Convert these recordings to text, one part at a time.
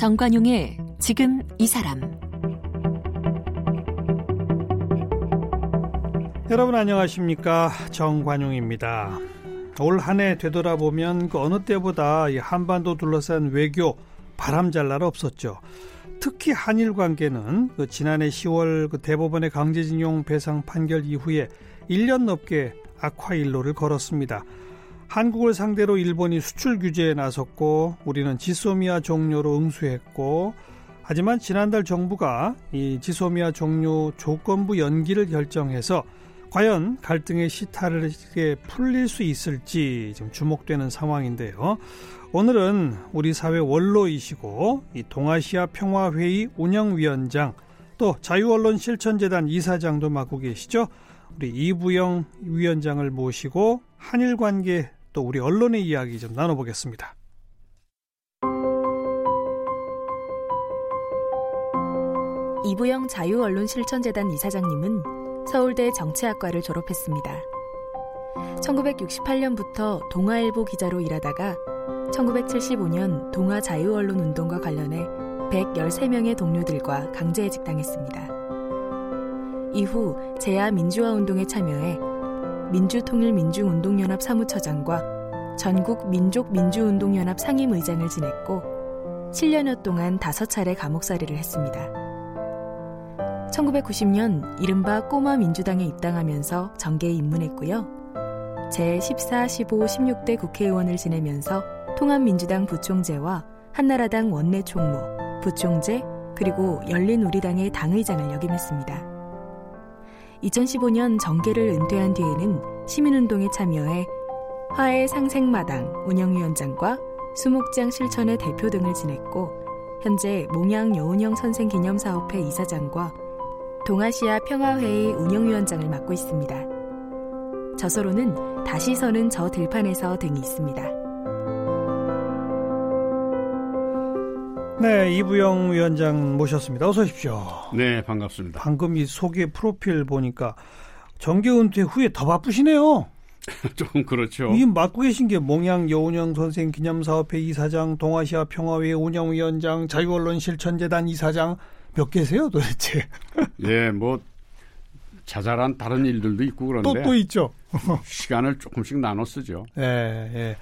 정관용의 지금 이 사람 여러분 안녕하십니까 정관용입니다. 올 한 해 되돌아보면 그 어느 때보다 이 한반도 둘러싼 외교 바람잘 날 없었죠. 특히 한일 관계는 그 지난해 10월 그 대법원의 강제징용 배상 판결 이후에 1년 넘게 악화일로를 걸었습니다. 한국을 상대로 일본이 수출 규제에 나섰고 우리는 지소미아 종료로 응수했고 하지만 지난달 정부가 이 지소미아 종료 조건부 연기를 결정해서 과연 갈등의 시타를 풀릴 수 있을지 지금 주목되는 상황인데요. 오늘은 우리 사회 원로이시고 이 동아시아 평화회의 운영위원장 또 자유언론 실천재단 이사장도 맡고 계시죠. 우리 이부영 위원장을 모시고 한일 관계 또 우리 언론의 이야기 좀 나눠보겠습니다. 이부영 자유언론실천재단 이사장님은 서울대 정치학과를 졸업했습니다. 1968년부터 동아일보 기자로 일하다가 1975년 동아 자유언론 운동과 관련해 113명의 동료들과 강제해직당했습니다. 이후 제야 민주화 운동에 참여해 민주통일민주운동연합 사무처장과 전국 민족민주운동연합 상임의장을 지냈고 7년여 동안 5차례 감옥살이를 했습니다. 1990년 이른바 꼬마 민주당에 입당하면서 정계에 입문했고요. 제14, 15, 16대 국회의원을 지내면서 통합민주당 부총재와 한나라당 원내 총무, 부총재, 그리고 열린우리당의 당의장을 역임했습니다. 2015년 정계를 은퇴한 뒤에는 시민운동에 참여해 화해 상생마당 운영위원장과 수목장 실천의 대표 등을 지냈고 현재 몽양 여운형 선생 기념사업회 이사장과 동아시아 평화회의 운영위원장을 맡고 있습니다. 저서로는 다시 서는 저 들판에서 등이 있습니다. 네, 이부영 위원장 모셨습니다. 어서 오십시오. 네, 반갑습니다. 방금 이 소개 프로필 보니까 정계 은퇴 후에 더 바쁘시네요. 좀 그렇죠. 이 맡고 계신 게 몽양 여운영 선생 기념사업회 이사장, 동아시아 평화회 운영위원장, 자유언론 실천재단 이사장 몇 개세요 도대체? 예, 뭐 자잘한 다른 일들도 있고 그런데 또 또 있죠. 시간을 조금씩 나눠 쓰죠. 예, 예.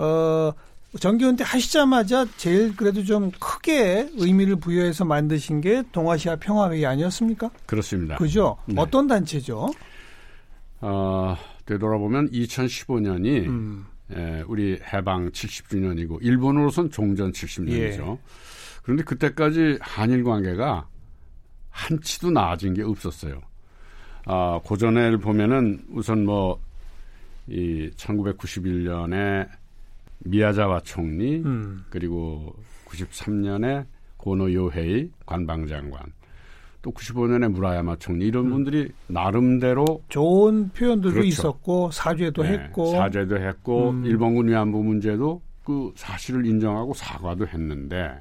어, 정기은퇴 하시자마자 제일 그래도 좀 크게 의미를 부여해서 만드신 게 동아시아 평화회의 아니었습니까? 그렇습니다. 그죠? 네. 어떤 단체죠? 어, 되돌아보면 2015년이 음. 예, 우리 해방 70주년이고 일본으로선 종전 70년이죠. 예. 그런데 그때까지 한일 관계가 한치도 나아진 게 없었어요. 아, 고전을 보면은 우선 뭐, 이 1991년에 미야자와 총리, 음. 그리고 93년에 고노 요헤이 관방장관, 또 95년에 무라야마 총리 이런 음. 분들이 나름대로 좋은 표현들도 그렇죠. 있었고 사죄도 네, 했고 사죄도 했고 음. 일본군 위안부 문제도 그 사실을 인정하고 사과도 했는데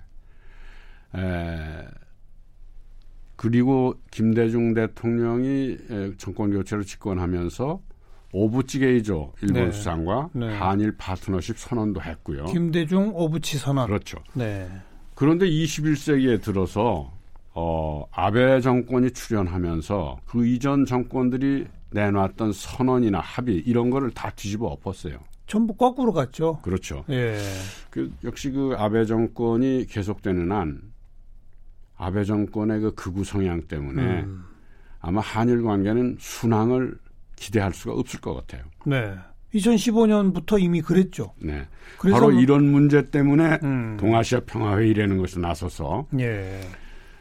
에, 그리고 김대중 대통령이 정권 교체를 집권하면서 오부찌개이죠 일본 네. 수상과 네. 한일 파트너십 선언도 했고요. 김대중 오부치 선언. 그렇죠. 네. 그런데 21세기에 들어서 어, 아베 정권이 출연하면서 그 이전 정권들이 내놨던 선언이나 합의 이런 거를 다 뒤집어 엎었어요. 전부 거꾸로 갔죠. 그렇죠. 예. 그 역시 그 아베 정권이 계속되는 한 아베 정권의 그 극우 성향 때문에 음. 아마 한일 관계는 순항을 기대할 수가 없을 것 같아요. 네. 2015년부터 이미 그랬죠. 네. 바로 이런 문제 때문에 음. 동아시아 평화회의라는 것을 나서서 예.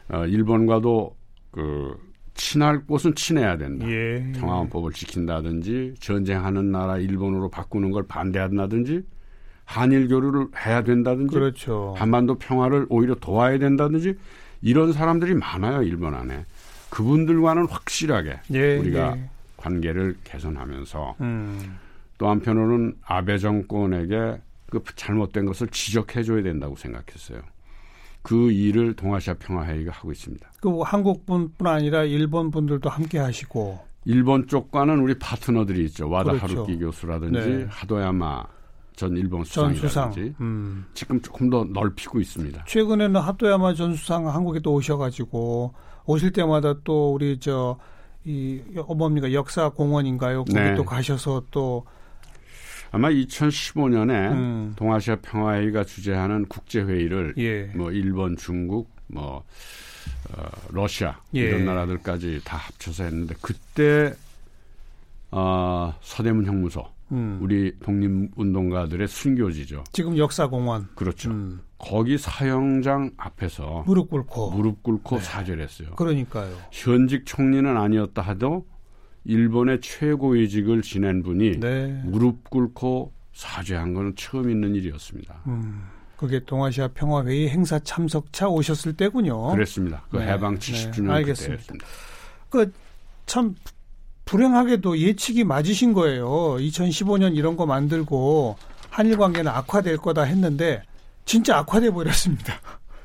어, 일본과도 그 친할 곳은 친해야 된다. 예. 평화헌법을 지킨다든지 전쟁하는 나라 일본으로 바꾸는 걸 반대한다든지 한일 교류를 해야 된다든지 그렇죠. 한반도 평화를 오히려 도와야 된다든지 이런 사람들이 많아요 일본 안에 그분들과는 확실하게 예, 우리가 예. 관계를 개선하면서 음. 또 한편으로는 아베 정권에게 그 잘못된 것을 지적해줘야 된다고 생각했어요. 그 일을 동아시아 평화회의가 하고 있습니다. 그 한국 분뿐 아니라 일본 분들도 함께 하시고 일본 쪽과는 우리 파트너들이 있죠. 와다 그렇죠. 하루키 교수라든지 네. 하도야마 전 일본 전 수상. 수상이라든지 음. 지금 조금 더 넓히고 있습니다. 최근에는 하토야마 전 수상 한국에 또 오셔가지고 오실 때마다 또 우리 저 이 어뭡니까 역사 공원인가요? 거기 네. 또 가셔서 또 아마 2015년에 음. 동아시아 평화회의가 주재하는 국제 회의를 예. 뭐 일본, 중국, 뭐 어, 러시아 예. 이런 나라들까지 다 합쳐서 했는데 그때 어, 서대문 형무소 음. 우리 독립운동가들의 순교지죠. 지금 역사 공원. 그렇죠. 음. 거기 사형장 앞에서 무릎 꿇고. 무릎 꿇고 네. 사죄를 했어요. 그러니까요. 현직 총리는 아니었다 하도 일본의 최고위직을 지낸 분이 네. 무릎 꿇고 사죄한 건 처음 있는 일이었습니다. 음. 그게 동아시아 평화회의 행사 참석차 오셨을 때군요. 그랬습니다. 그 네, 해방 네, 70주년 알겠습니다. 그때였습니다. 그참 불행하게도 예측이 맞으신 거예요. 2015년 이런 거 만들고 한일 관계는 악화될 거다 했는데 진짜 악화돼 버렸습니다.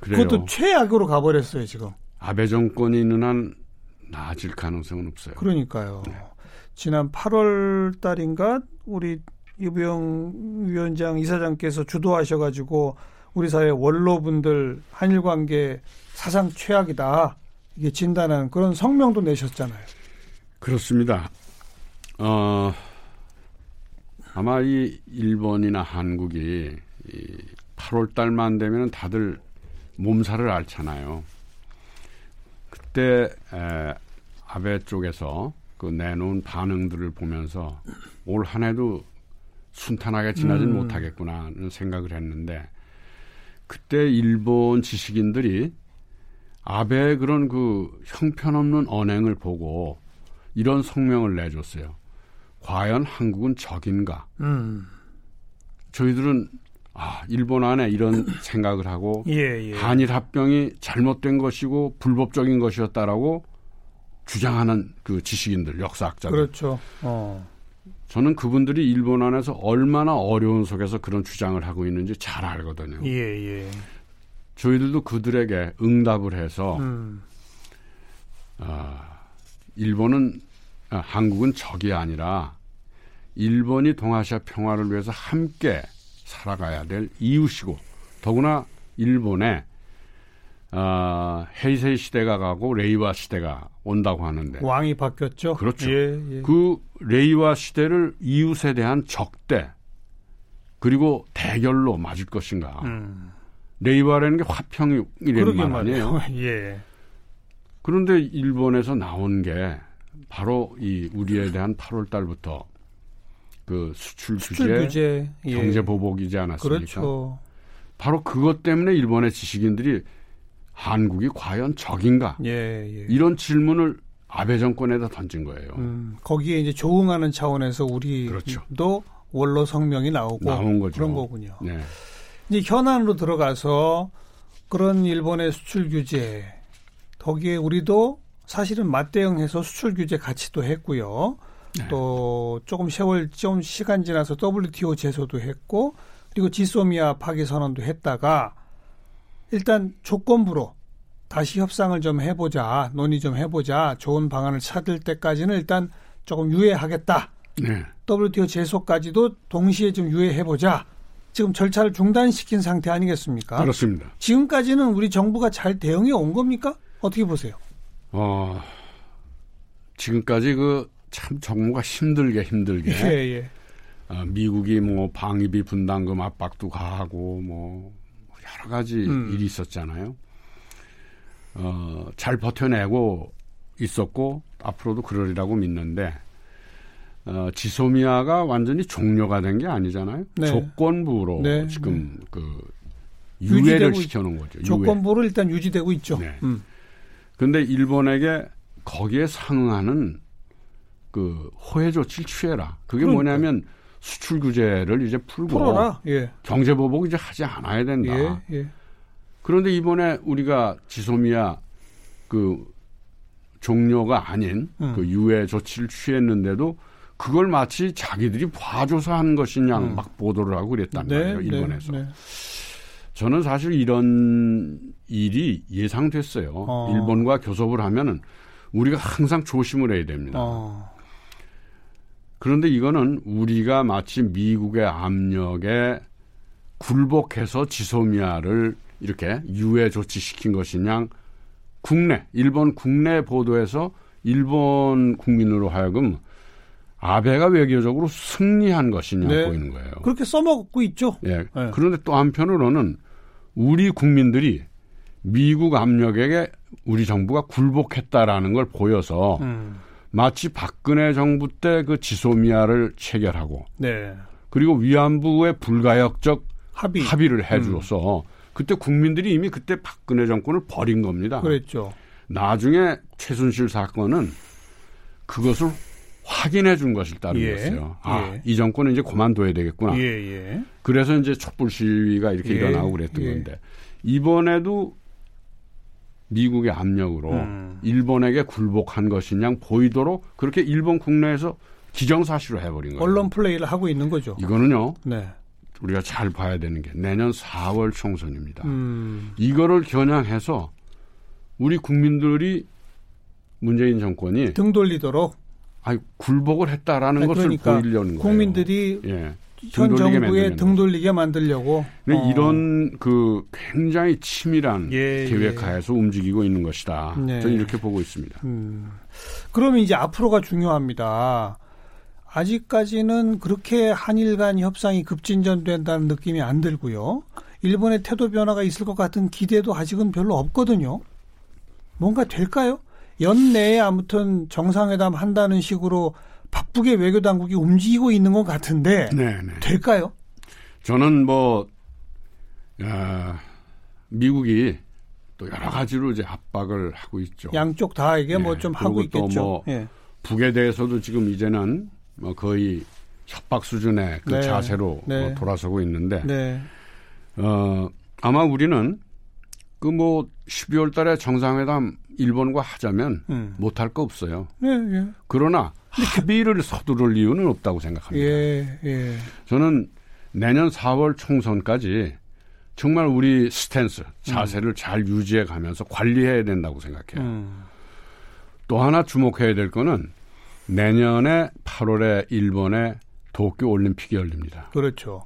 그래요. 그것도 최악으로 가버렸어요 지금. 아베 정권이 있는 한 나아질 가능성은 없어요. 그러니까요. 네. 지난 8월 달인가 우리 이부영 위원장 이사장께서 주도하셔가지고 우리 사회 원로분들 한일 관계 사상 최악이다 이게 진단한 그런 성명도 내셨잖아요. 그렇습니다. 어, 아마 이 일본이나 한국이 이 8월 달만 되면 다들 몸살을 앓잖아요. 그때 에, 아베 쪽에서 그 내놓은 반응들을 보면서 올 한 해도 순탄하게 지나진 음. 못하겠구나는 생각을 했는데 그때 일본 지식인들이 아베의 그런 그 형편없는 언행을 보고 이런 성명을 내줬어요. 과연 한국은 적인가? 음. 저희들은 아 일본 안에 이런 생각을 하고 예, 예. 한일 합병이 잘못된 것이고 불법적인 것이었다라고 주장하는 그 지식인들, 역사학자들. 그렇죠. 어. 저는 그분들이 일본 안에서 얼마나 어려운 속에서 그런 주장을 하고 있는지 잘 알거든요. 예, 예. 저희들도 그들에게 응답을 해서 음. 아, 일본은 아, 한국은 적이 아니라 일본이 동아시아 평화를 위해서 함께 살아가야 될 이웃이고 더구나 일본에 아, 헤이세이 시대가 가고 레이와 시대가 온다고 하는데 왕이 바뀌었죠. 그렇죠. 예, 예. 그 레이와 시대를 이웃에 대한 적대 그리고 대결로 맞을 것인가. 음. 레이와라는 게 화평이라는 말 아니에요. 예. 그런데 일본에서 나온 게 바로 이 우리에 대한 8월 달부터 그 수출, 수출 규제, 규제, 예. 경제 보복이지 않았습니까? 그렇죠. 바로 그것 때문에 일본의 지식인들이 한국이 과연 적인가? 예, 예. 이런 질문을 아베 정권에다 던진 거예요. 음, 거기에 이제 조응하는 차원에서 우리도 그렇죠. 원로 성명이 나오고 나온 거죠. 그런 거군요. 네. 이제 현안으로 들어가서 그런 일본의 수출 규제 거기에 우리도 사실은 맞대응해서 수출 규제 같이 또 했고요. 네. 또 조금 세월 좀 시간 지나서 WTO 제소도 했고 그리고 지소미아 파기 선언도 했다가 일단 조건부로 다시 협상을 좀 해보자 논의 좀 해보자 좋은 방안을 찾을 때까지는 일단 조금 유예하겠다. 네. WTO 제소까지도 동시에 좀 유예해보자. 지금 절차를 중단시킨 상태 아니겠습니까? 그렇습니다. 지금까지는 우리 정부가 잘 대응해 온 겁니까? 어떻게 보세요? 어, 지금까지 그 참 정부가 힘들게 힘들게 예, 예. 어, 미국이 뭐 방위비 분담금 압박도 가하고 뭐 여러 가지 음. 일이 있었잖아요. 어, 잘 버텨내고 있었고 앞으로도 그러리라고 믿는데 어, 지소미아가 완전히 종료가 된 게 아니잖아요. 네. 조건부로 네, 지금 그 유지되고 유예를 있- 시켜놓은 거죠. 유예. 조건부로 일단 유지되고 있죠. 네. 음. 근데 일본에게 거기에 상응하는 그 호혜 조치를 취해라. 그게 그러니까요. 뭐냐면 수출 규제를 이제 풀고. 예. 경제 보복 이제 하지 않아야 된다. 예, 예. 그런데 이번에 우리가 지소미아 그 종료가 아닌 음. 그 유해 조치를 취했는데도 그걸 마치 자기들이 봐줘서 하는 것이냐 음. 막 보도를 하고 그랬단 말이에요. 일본에서. 네. 저는 사실 이런 일이 예상됐어요. 어. 일본과 교섭을 하면은 우리가 항상 조심을 해야 됩니다. 어. 그런데 이거는 우리가 마치 미국의 압력에 굴복해서 지소미아를 이렇게 유해 조치시킨 것이냐 국내 일본 국내 보도에서 일본 국민으로 하여금 아베가 외교적으로 승리한 것이냐 네. 보이는 거예요. 그렇게 써먹고 있죠. 예. 네. 그런데 또 한편으로는 우리 국민들이 미국 압력에게 우리 정부가 굴복했다라는 걸 보여서 음. 마치 박근혜 정부 때 그 지소미아를 체결하고 네. 그리고 위안부의 불가역적 합의. 합의를 해주어서 음. 그때 국민들이 이미 그때 박근혜 정권을 버린 겁니다. 그랬죠. 나중에 최순실 사건은 그것을 확인해 준 것을 따른것이요 예, 아, 예. 이 정권은 이제 그만둬야 되겠구나. 예, 예. 그래서 이제 촛불 시위가 이렇게 예, 일어나고 그랬던 예. 건데 이번에도 미국의 압력으로 음. 일본에게 굴복한 것이냐 보이도록 그렇게 일본 국내에서 기정사실로 해버린 거예요. 언론 플레이를 하고 있는 거죠. 이거는요. 네. 우리가 잘 봐야 되는 게 내년 4월 총선입니다. 음. 이거를 겨냥해서 우리 국민들이 문재인 정권이 등 돌리도록 아니 굴복을 했다라는 것을 그러니까 보이려는 거예요. 국민들이 예. 현 정부에 등 돌리게 만들려고 어. 이런 그 굉장히 치밀한 예, 계획하에서 예. 움직이고 있는 것이다. 네. 저는 이렇게 보고 있습니다. 음. 그러면 이제 앞으로가 중요합니다. 아직까지는 그렇게 한일 간 협상이 급진전된다는 느낌이 안 들고요. 일본의 태도 변화가 있을 것 같은 기대도 아직은 별로 없거든요. 뭔가 될까요? 연내에 아무튼 정상회담 한다는 식으로 바쁘게 외교 당국이 움직이고 있는 것 같은데 네네. 네. 될까요? 저는 뭐 야, 미국이 또 여러 가지로 이제 압박을 하고 있죠. 양쪽 다에게 뭐 네. 뭐좀 하고 있겠죠. 뭐 예. 북에 대해서도 지금 이제는 뭐 거의 협박 수준의 그 네. 자세로 네. 어, 돌아서고 있는데 네. 어, 아마 우리는 그 뭐 12월 달에 정상회담 일본과 하자면 음. 못할 거 없어요. 예, 예. 그러나 합의를 서두를 이유는 없다고 생각합니다. 예, 예. 저는 내년 4월 총선까지 정말 우리 스탠스, 자세를 음. 잘 유지해 가면서 관리해야 된다고 생각해요. 음. 또 하나 주목해야 될 거는 내년에 8월에 일본에 도쿄 올림픽이 열립니다. 그렇죠.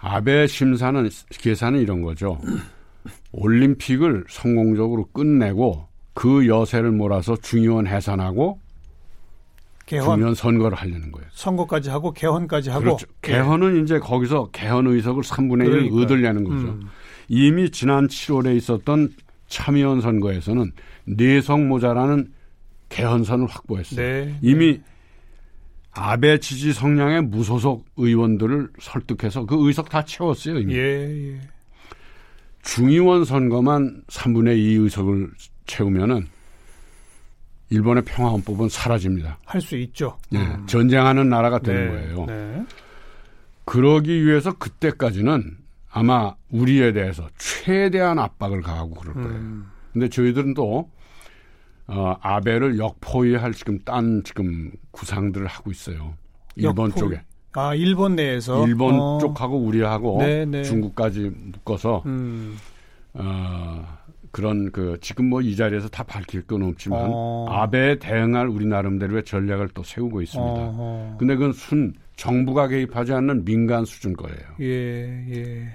아베 심사는 계산은 이런 거죠. 올림픽을 성공적으로 끝내고 그 여세를 몰아서 중의원 해산하고 개헌 중의원 선거를 하려는 거예요. 선거까지 하고 개헌까지 하고 그렇죠. 개헌은 예. 이제 거기서 개헌 의석을 3분의 1을 얻으려는 거죠. 음. 이미 지난 7월에 있었던 참의원 선거에서는 내성 모자라는 개헌선을 확보했어요. 네. 이미 네. 아베 지지 성향의 무소속 의원들을 설득해서 그 의석 다 채웠어요. 이미. 예, 예. 중의원 선거만 3분의 2 의석을 채우면은 일본의 평화 헌법은 사라집니다. 할 수 있죠. 예, 음. 전쟁하는 나라가 되는 네, 거예요. 네. 그러기 위해서 그때까지는 아마 우리에 대해서 최대한 압박을 가하고 그럴 거예요. 음. 근데 저희들은 또 어, 아베를 역포위할 지금 딴 지금 구상들을 하고 있어요. 일본 역포... 쪽에. 아, 일본 내에서 일본 어. 쪽하고 우리하고 네, 네. 중국까지 묶어서 음. 어, 그런 그 지금 뭐 이 자리에서 다 밝힐 건 없지만 어. 아베에 대응할 우리 나름대로의 전략을 또 세우고 있습니다. 어. 근데 그건 순 정부가 개입하지 않는 민간 수준 거예요. 예, 예.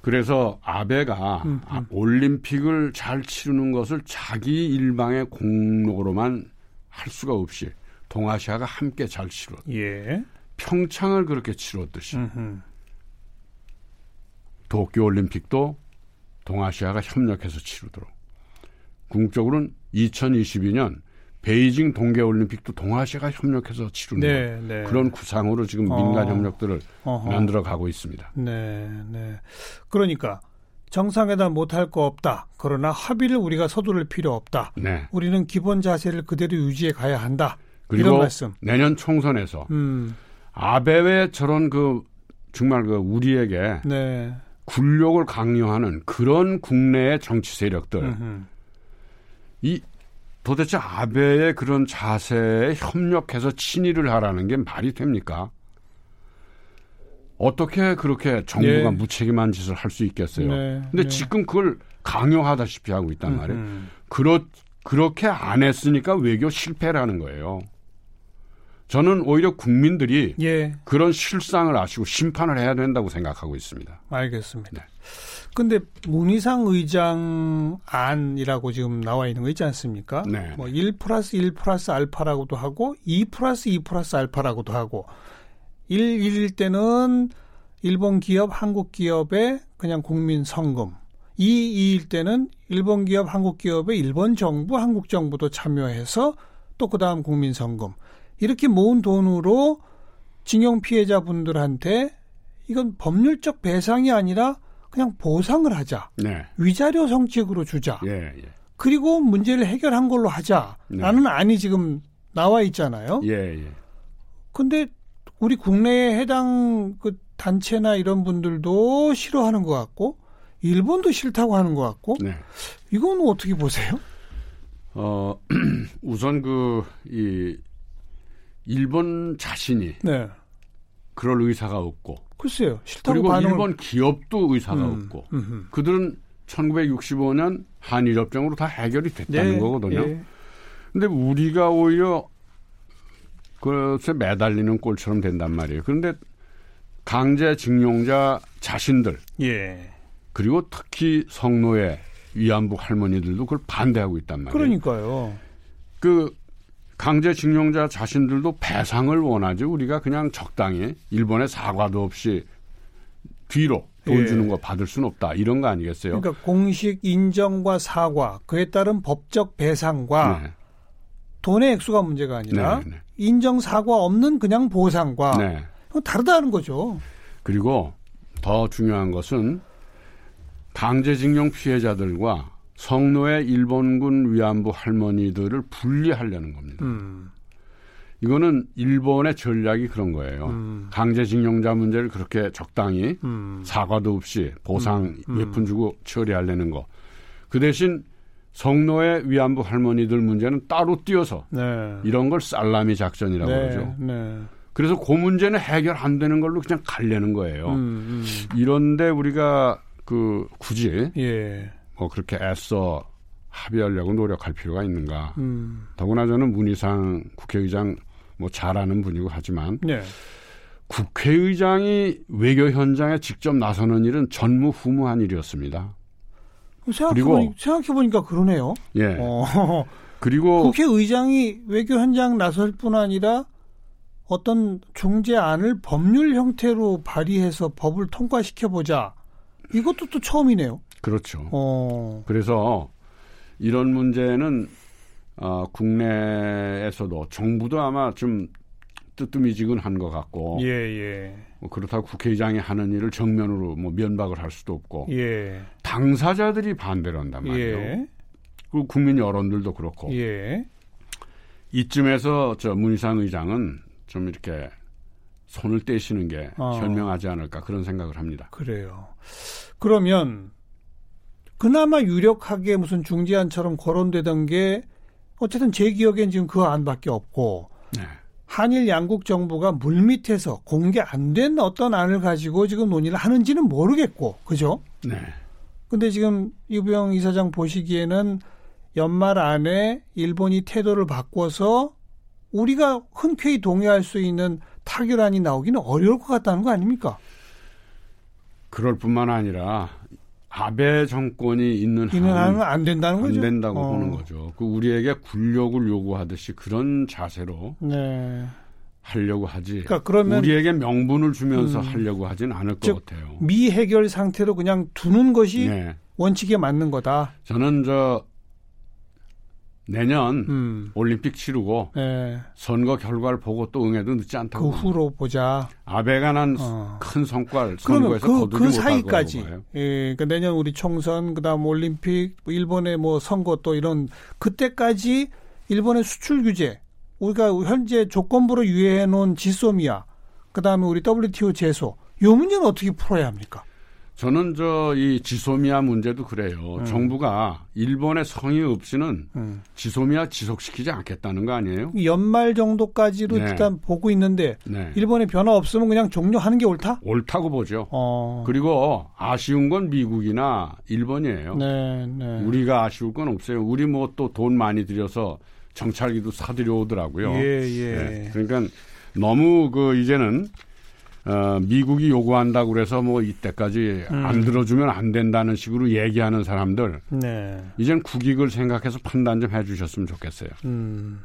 그래서 아베가 음, 음. 올림픽을 잘 치르는 것을 자기 일방의 공로로만 할 수가 없이 동아시아가 함께 잘 치렀. 예. 평창을 그렇게 치렀듯이 음흠. 도쿄 올림픽도 동아시아가 협력해서 치르도록. 궁극적으로는 2022년 베이징 동계올림픽도 동아시아가 협력해서 치르는 네, 네. 그런 구상으로 지금 민간 어. 협력들을 어허. 만들어 가고 있습니다. 네, 네. 그러니까 정상회담 못할 거 없다. 그러나 합의를 우리가 서두를 필요 없다. 네. 우리는 기본 자세를 그대로 유지해 가야 한다. 그리고 말씀. 내년 총선에서 음. 아베의 저런 그 정말 그 우리에게 네. 굴욕을 강요하는 그런 국내의 정치 세력들 음흠. 이 도대체 아베의 그런 자세에 협력해서 친일을 하라는 게 말이 됩니까? 어떻게 그렇게 정부가 네. 무책임한 짓을 할 수 있겠어요? 네. 근데 네. 지금 그걸 강요하다시피 하고 있단 말이에요. 음. 그렇, 그렇게 안 했으니까 외교 실패라는 거예요. 저는 오히려 국민들이 예. 그런 실상을 아시고 심판을 해야 된다고 생각하고 있습니다. 알겠습니다. 네. 근데 문희상 의장 안이라고 지금 나와 있는 거 있지 않습니까? 네. 뭐1 플러스 1 플러스 알파라고도 하고 2 플러스 2 플러스 알파라고도 하고 1, 1일 때는 일본 기업, 한국 기업의 그냥 국민 성금 2, 2일 때는 일본 기업, 한국 기업의 일본 정부, 한국 정부도 참여해서 또 그 다음 국민 성금 이렇게 모은 돈으로 징용 피해자분들한테 이건 법률적 배상이 아니라 그냥 보상을 하자. 네. 위자료 성칙으로 주자. 예, 예. 그리고 문제를 해결한 걸로 하자라는 안이 지금 나와 있잖아요. 예, 예. 근데 우리 국내에 해당 그 단체나 이런 분들도 싫어하는 것 같고 일본도 싫다고 하는 것 같고 네. 이건 어떻게 보세요? 어, 우선 그, 이, 일본 자신이 네. 그럴 의사가 없고, 글쎄요. 싫다고 그리고 반응을 일본 기업도 의사가 음, 없고, 음흠. 그들은 1965년 한일협정으로 다 해결이 됐다는 네, 거거든요. 예. 근데 우리가 오히려 그것에 매달리는 꼴처럼 된단 말이에요. 그런데 강제징용자 자신들, 예. 그리고 특히 성노예 위안부 할머니들도 그걸 반대하고 있단 말이에요. 그러니까요. 그 강제징용자 자신들도 배상을 원하지 우리가 그냥 적당히 일본에 사과도 없이 뒤로 돈 예. 주는 거 받을 수는 없다 이런 거 아니겠어요? 그러니까 공식 인정과 사과, 그에 따른 법적 배상과 네. 돈의 액수가 문제가 아니라 네, 네. 인정 사과 없는 그냥 보상과 네. 다르다는 거죠. 그리고 더 중요한 것은 강제징용 피해자들과 성노예 일본군 위안부 할머니들을 분리하려는 겁니다. 음, 이거는 일본의 전략이 그런 거예요. 음, 강제징용자 문제를 그렇게 적당히 음, 사과도 없이 보상 음, 음. 예쁜 주고 처리하려는 거. 그 대신 성노예 위안부 할머니들 문제는 따로 띄어서 네. 이런 걸 살라미 작전이라고 네, 그러죠. 네. 그래서 그 문제는 해결 안 되는 걸로 그냥 가려는 거예요. 음, 음. 이런데 우리가 그 굳이 예. 뭐 그렇게 애써 합의하려고 노력할 필요가 있는가. 음, 더구나 저는 문희상 국회의장 뭐 잘하는 분이고 하지만 네. 국회의장이 외교 현장에 직접 나서는 일은 전무후무한 일이었습니다. 생각해보니, 생각해보니까 그러네요. 예. 어, 그리고 국회의장이 외교 현장 나설 뿐 아니라 어떤 중재안을 법률 형태로 발의해서 법을 통과시켜 보자. 이것도 또 처음이네요. 그렇죠. 어, 그래서 이런 문제는 어, 국내에서도 정부도 아마 좀 뜨뜨미지근한 것 같고 예, 예, 뭐 그렇다고 국회의장이 하는 일을 정면으로 뭐 면박을 할 수도 없고 예, 당사자들이 반대를 한단 말이에요. 예, 그리고 국민 여론들도 그렇고 예, 이쯤에서 저 문희상 의장은 좀 이렇게 손을 떼시는 게 어. 현명하지 않을까 그런 생각을 합니다. 그래요. 그러면 그나마 유력하게 무슨 중재안처럼 거론되던 게 어쨌든 제 기억엔 지금 그 안밖에 없고 네. 한일 양국 정부가 물밑에서 공개 안 된 어떤 안을 가지고 지금 논의를 하는지는 모르겠고, 그죠? 네. 근데 지금 이부영 이사장 보시기에는 연말 안에 일본이 태도를 바꿔서 우리가 흔쾌히 동의할 수 있는 타결안이 나오기는 어려울 것 같다는 거 아닙니까? 그럴 뿐만 아니라 아베 정권이 있는 한은 안 된다는 안 거죠. 된다고 어. 보는 거죠. 그 우리에게 굴욕을 요구하듯이 그런 자세로 네. 하려고 하지. 그러니까 그러면 우리에게 명분을 주면서 음. 하려고 하진 않을 것 즉, 같아요. 미해결 상태로 그냥 두는 것이 네. 원칙에 맞는 거다. 저는 저 내년 음. 올림픽 치르고 네. 선거 결과를 보고 또 응해도 늦지 그 않다고. 봅니다. 후로 보자. 아베가 난큰 어. 성과를 선거에서 그, 거두지 그 사이까지. 예, 그러니까 내년 우리 총선, 그 다음 올림픽, 뭐 일본의 뭐 선거 또 이런, 그때까지 일본의 수출 규제, 우리가 현재 조건부로 유예해 놓은 지소미아, 그 다음에 우리 WTO 제소, 요 문제는 어떻게 풀어야 합니까? 저는 저 이 지소미아 문제도 그래요. 음. 정부가 일본의 성의 없이는 음. 지소미아 지속시키지 않겠다는 거 아니에요? 연말 정도까지로 네. 일단 보고 있는데, 네. 일본에 변화 없으면 그냥 종료하는 게 옳다? 옳다고 보죠. 어. 그리고 아쉬운 건 미국이나 일본이에요. 네, 네. 우리가 아쉬울 건 없어요. 우리 뭐 또 돈 많이 들여서 정찰기도 사들여 오더라고요. 예, 예. 네, 그러니까 너무 그 이제는 어, 미국이 요구한다고 그래서 뭐 이때까지 음. 안 들어주면 안 된다는 식으로 얘기하는 사람들 네. 이젠 국익을 생각해서 판단 좀 해주셨으면 좋겠어요. 음.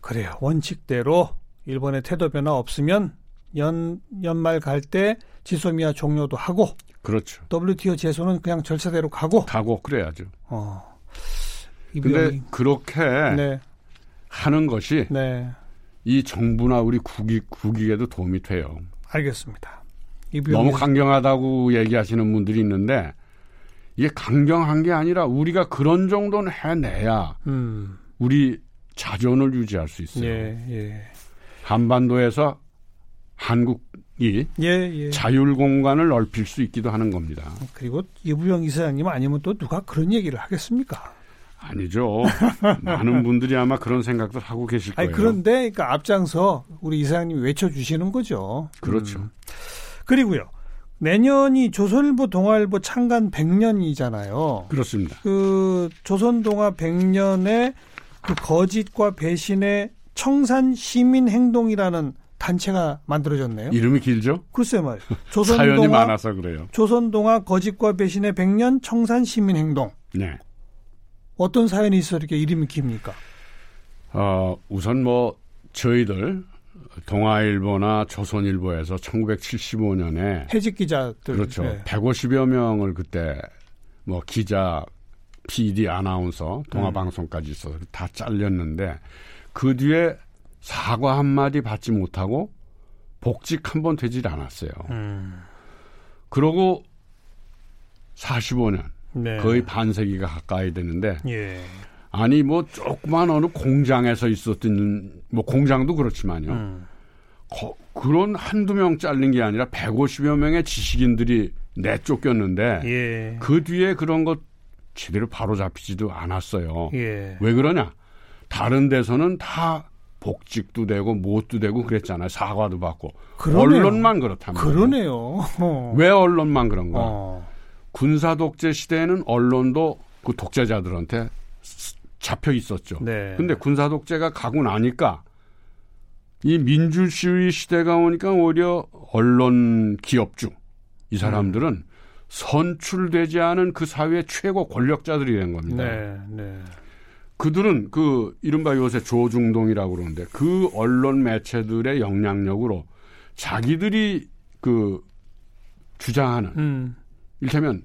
그래요. 원칙대로 일본의 태도 변화 없으면 연 연말 갈 때 지소미아 종료도 하고 그렇죠. WTO 제소는 그냥 절차대로 가고 가고 그래야죠. 어. 근데 그렇게 네. 하는 것이 네. 이 정부나 우리 국익 국익에도 도움이 돼요. 알겠습니다. 너무 강경하다고 얘기하시는 분들이 있는데 이게 강경한 게 아니라 우리가 그런 정도는 해내야 음. 우리 자존을 유지할 수 있어요. 예, 예. 한반도에서 한국이 예, 예. 자율 공간을 넓힐 수 있기도 하는 겁니다. 그리고 이부영 이사장님 아니면 또 누가 그런 얘기를 하겠습니까? 아니죠. 많은 분들이 아마 그런 생각들 하고 계실 거예요. 그런데 그러니까 앞장서 우리 이사장님이 외쳐주시는 거죠. 그렇죠. 음. 그리고요. 내년이 조선일보 동아일보 창간 100년이잖아요. 그렇습니다. 그 조선동아 100년의 그 거짓과 배신의 청산 시민 행동이라는 단체가 만들어졌네요. 이름이 길죠? 글쎄 말. 사연이 조선동아 많아서 그래요. 조선동아 거짓과 배신의 100년 청산 시민 행동. 네. 어떤 사연이 있어 이렇게 이름이 깁니까? 어, 우선 뭐 저희들 동아일보나 조선일보에서 1975년에 해직 기자들. 그렇죠. 네. 150여 명을 그때 뭐 기자, PD, 아나운서, 동아방송까지 있어서 다 잘렸는데 그 뒤에 사과 한 마디 받지 못하고 복직 한 번 되질 않았어요. 음. 그러고 45년, 네. 거의 반세기가 가까이 되는데 예. 아니 뭐 조그만 어느 공장에서 있었던 뭐 공장도 그렇지만요. 음. 거- 그런 한두 명 잘린 게 아니라 150여 명의 지식인들이 내쫓겼는데 예. 그 뒤에 그런 것 제대로 바로 잡히지도 않았어요. 예. 왜 그러냐? 다른 데서는 다 복직도 되고 못도 되고 그랬잖아요. 사과도 받고. 그러네요. 언론만 말이에요. 그러네요. 어. 왜 언론만 그런가? 어. 군사 독재 시대에는 언론도 그 독재자들한테 스- 잡혀 있었죠. 네. 근데 군사 독재가 가고 나니까 이 민주주의 시대가 오니까 오히려 언론 기업주 이 사람들은 음. 선출되지 않은 그 사회의 최고 권력자들이 된 겁니다. 네, 네. 그들은 그 이른바 요새 조중동이라고 그러는데 그 언론 매체들의 영향력으로 자기들이 그 주장하는 음. 이를테면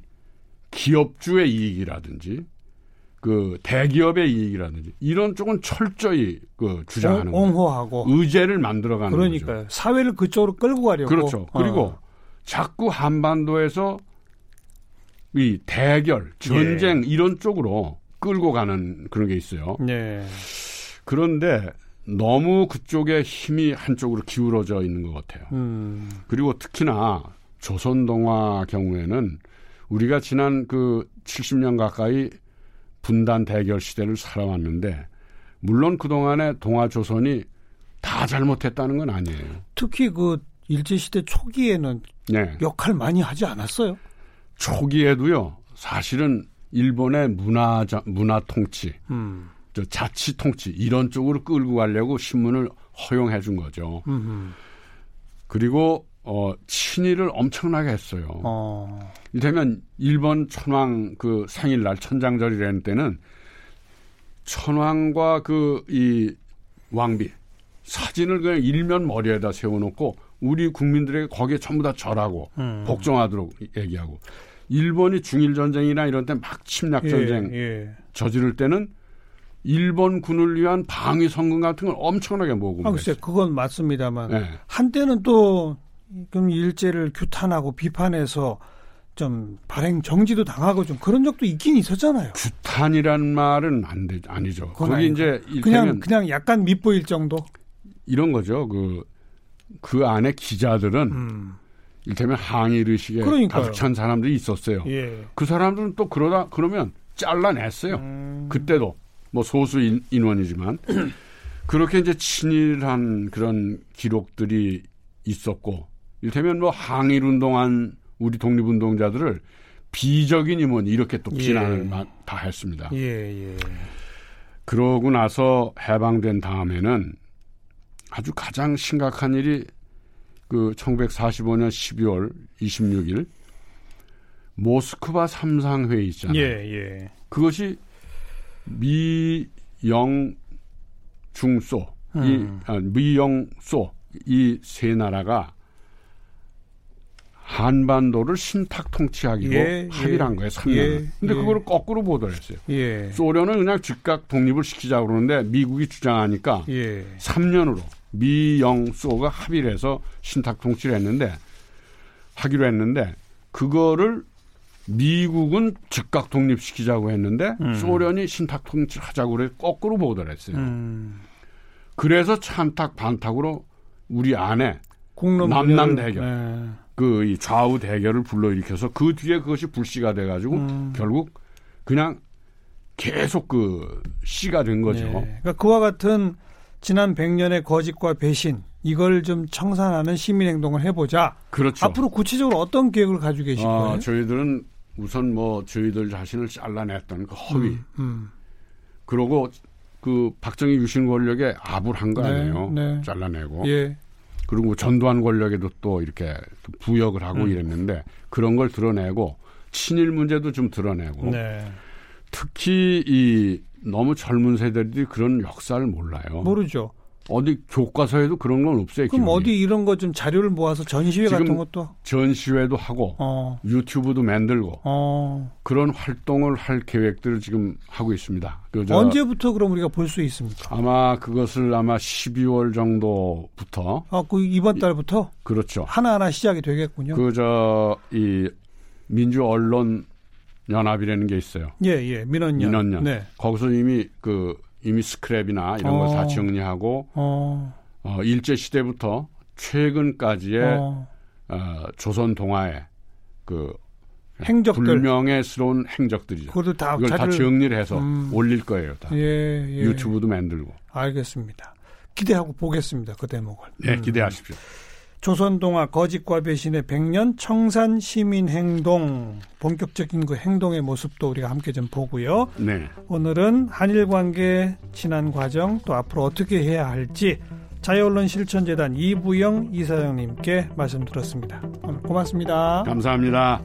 기업주의 이익이라든지 그 대기업의 이익이라든지 이런 쪽은 철저히 그 주장하는 거예요. 옹호하고. 의제를 만들어가는 거죠. 그러니까요. 사회를 그쪽으로 끌고 가려고. 그렇죠. 그리고 어. 자꾸 한반도에서 이 대결, 전쟁 예. 이런 쪽으로 끌고 가는 그런 게 있어요. 네. 그런데 너무 그쪽에 힘이 한쪽으로 기울어져 있는 것 같아요. 음. 그리고 특히나 조선 동화 경우에는 우리가 지난 그 70년 가까이 분단 대결 시대를 살아왔는데 물론 그동안에 동아 조선이 다 잘못했다는 건 아니에요. 특히 그 일제 시대 초기에는 네. 역할 많이 하지 않았어요? 초기에도요. 사실은 일본의 문화 문화 통치, 음. 저 자치 통치 이런 쪽으로 끌고 가려고 신문을 허용해 준 거죠. 음. 그리고 어 친일을 엄청나게 했어요. 어. 이를테면 일본 천황 그 생일날 천장절이라는 때는 천황과 그 이 왕비 사진을 그냥 일면 머리에다 세워놓고 우리 국민들에게 거기에 전부 다 절하고 음. 복종하도록 얘기하고 일본이 중일 전쟁이나 이런 때 막 침략 전쟁 예, 예. 저지를 때는 일본 군을 위한 방위 성금 같은 걸 엄청나게 모으고 아, 글쎄, 그건 맞습니다만. 네. 한때는 또, 좀 일제를 규탄하고 비판해서 좀 발행 정지도 당하고 좀 그런 적도 있긴 있었잖아요. 규탄이란 말은 안 되, 아니죠. 거기 아니고. 이제 그냥, 그냥 약간 밉보일 정도? 이런 거죠. 그, 그 안에 기자들은 음. 이를테면 항일 의식에. 가득 찬 사람들이 있었어요. 예. 그 사람들은 또 그러다 그러면 잘라냈어요. 음. 그때도 뭐 소수 인, 인원이지만 그렇게 이제 친일한 그런 기록들이 있었고 이를테면 뭐 항일 운동한 우리 독립운동자들을 비적인 임원 이렇게 또 예. 비난을 마- 다 했습니다. 예, 예. 그러고 나서 해방된 다음에는 아주 가장 심각한 일이 그 1945년 12월 26일 모스크바 삼상회의 있잖아요. 예, 예. 그것이 미 영 중 소 음. 이 아, 미 영 소 이 세 나라가 한반도를 신탁 통치하기로 예, 합의를 예, 한 거예요. 3년. 예, 근데 예. 그거를 거꾸로 보도를 했어요. 예. 소련은 그냥 즉각 독립을 시키자고 그러는데 미국이 주장하니까 예. 3년으로 미영 소가 합의를 해서 신탁 통치를 했는데 하기로 했는데 그거를 미국은 즉각 독립시키자고 했는데 음. 소련이 신탁 통치를 하자고 그래 거꾸로 보도를 했어요. 음. 그래서 찬탁 반탁으로 우리 안에 남남 대결, 네. 그 좌우 대결을 불러일으켜서 그 뒤에 그것이 불씨가 돼가지고 음. 결국 그냥 계속 그 씨가 된 거죠. 네. 그러니까 그와 같은 지난 100년의 거짓과 배신 이걸 좀 청산하는 시민 행동을 해보자. 그렇죠. 앞으로 구체적으로 어떤 계획을 가지고 계실 아, 거예요? 저희들은 우선 뭐 저희들 자신을 잘라냈던 그 허위. 음, 음. 그러고 그 박정희 유신 권력에 압을 한거 네, 아니에요. 네. 잘라내고. 예. 그리고 뭐 전두환 권력에도 또 이렇게 부역을 하고 음. 이랬는데 그런 걸 드러내고 친일 문제도 좀 드러내고 네. 특히 이 너무 젊은 세대들이 그런 역사를 몰라요. 모르죠. 어디 교과서에도 그런 건 없어요. 그럼 기록이. 어디 이런 거 좀 자료를 모아서 전시회 같은 것도 전시회도 하고 어. 유튜브도 만들고 어. 그런 활동을 할 계획들을 지금 하고 있습니다. 그저 언제부터 그럼 우리가 볼 수 있습니까? 아마 그것을 아마 12월 정도부터 아, 그 이번 달부터 이, 그렇죠. 하나하나 시작이 되겠군요. 그 저 이 민주 언론 연합이라는 게 있어요. 예, 예. 민원연. 민원연. 네. 거기서 이미 그 이미 스크랩이나 이런 어. 걸다 정리하고 어. 어, 일제 시대부터 최근까지의 어. 어, 조선 동화의 그 행적들. 불명예스러운 행적들이죠. 그것도 다 이걸 자료를... 다 정리를 해서 음. 올릴 거예요. 다. 예, 예. 유튜브도 만들고. 알겠습니다. 기대하고 보겠습니다. 그 대목을. 네, 음. 기대하십시오. 조선동화 거짓과 배신의 100년 청산 시민 행동 본격적인 그 행동의 모습도 우리가 함께 좀 보고요. 네. 오늘은 한일 관계 지난 과정 또 앞으로 어떻게 해야 할지 자유언론 실천재단 이부영 이사장님께 말씀 들었습니다. 고맙습니다. 감사합니다.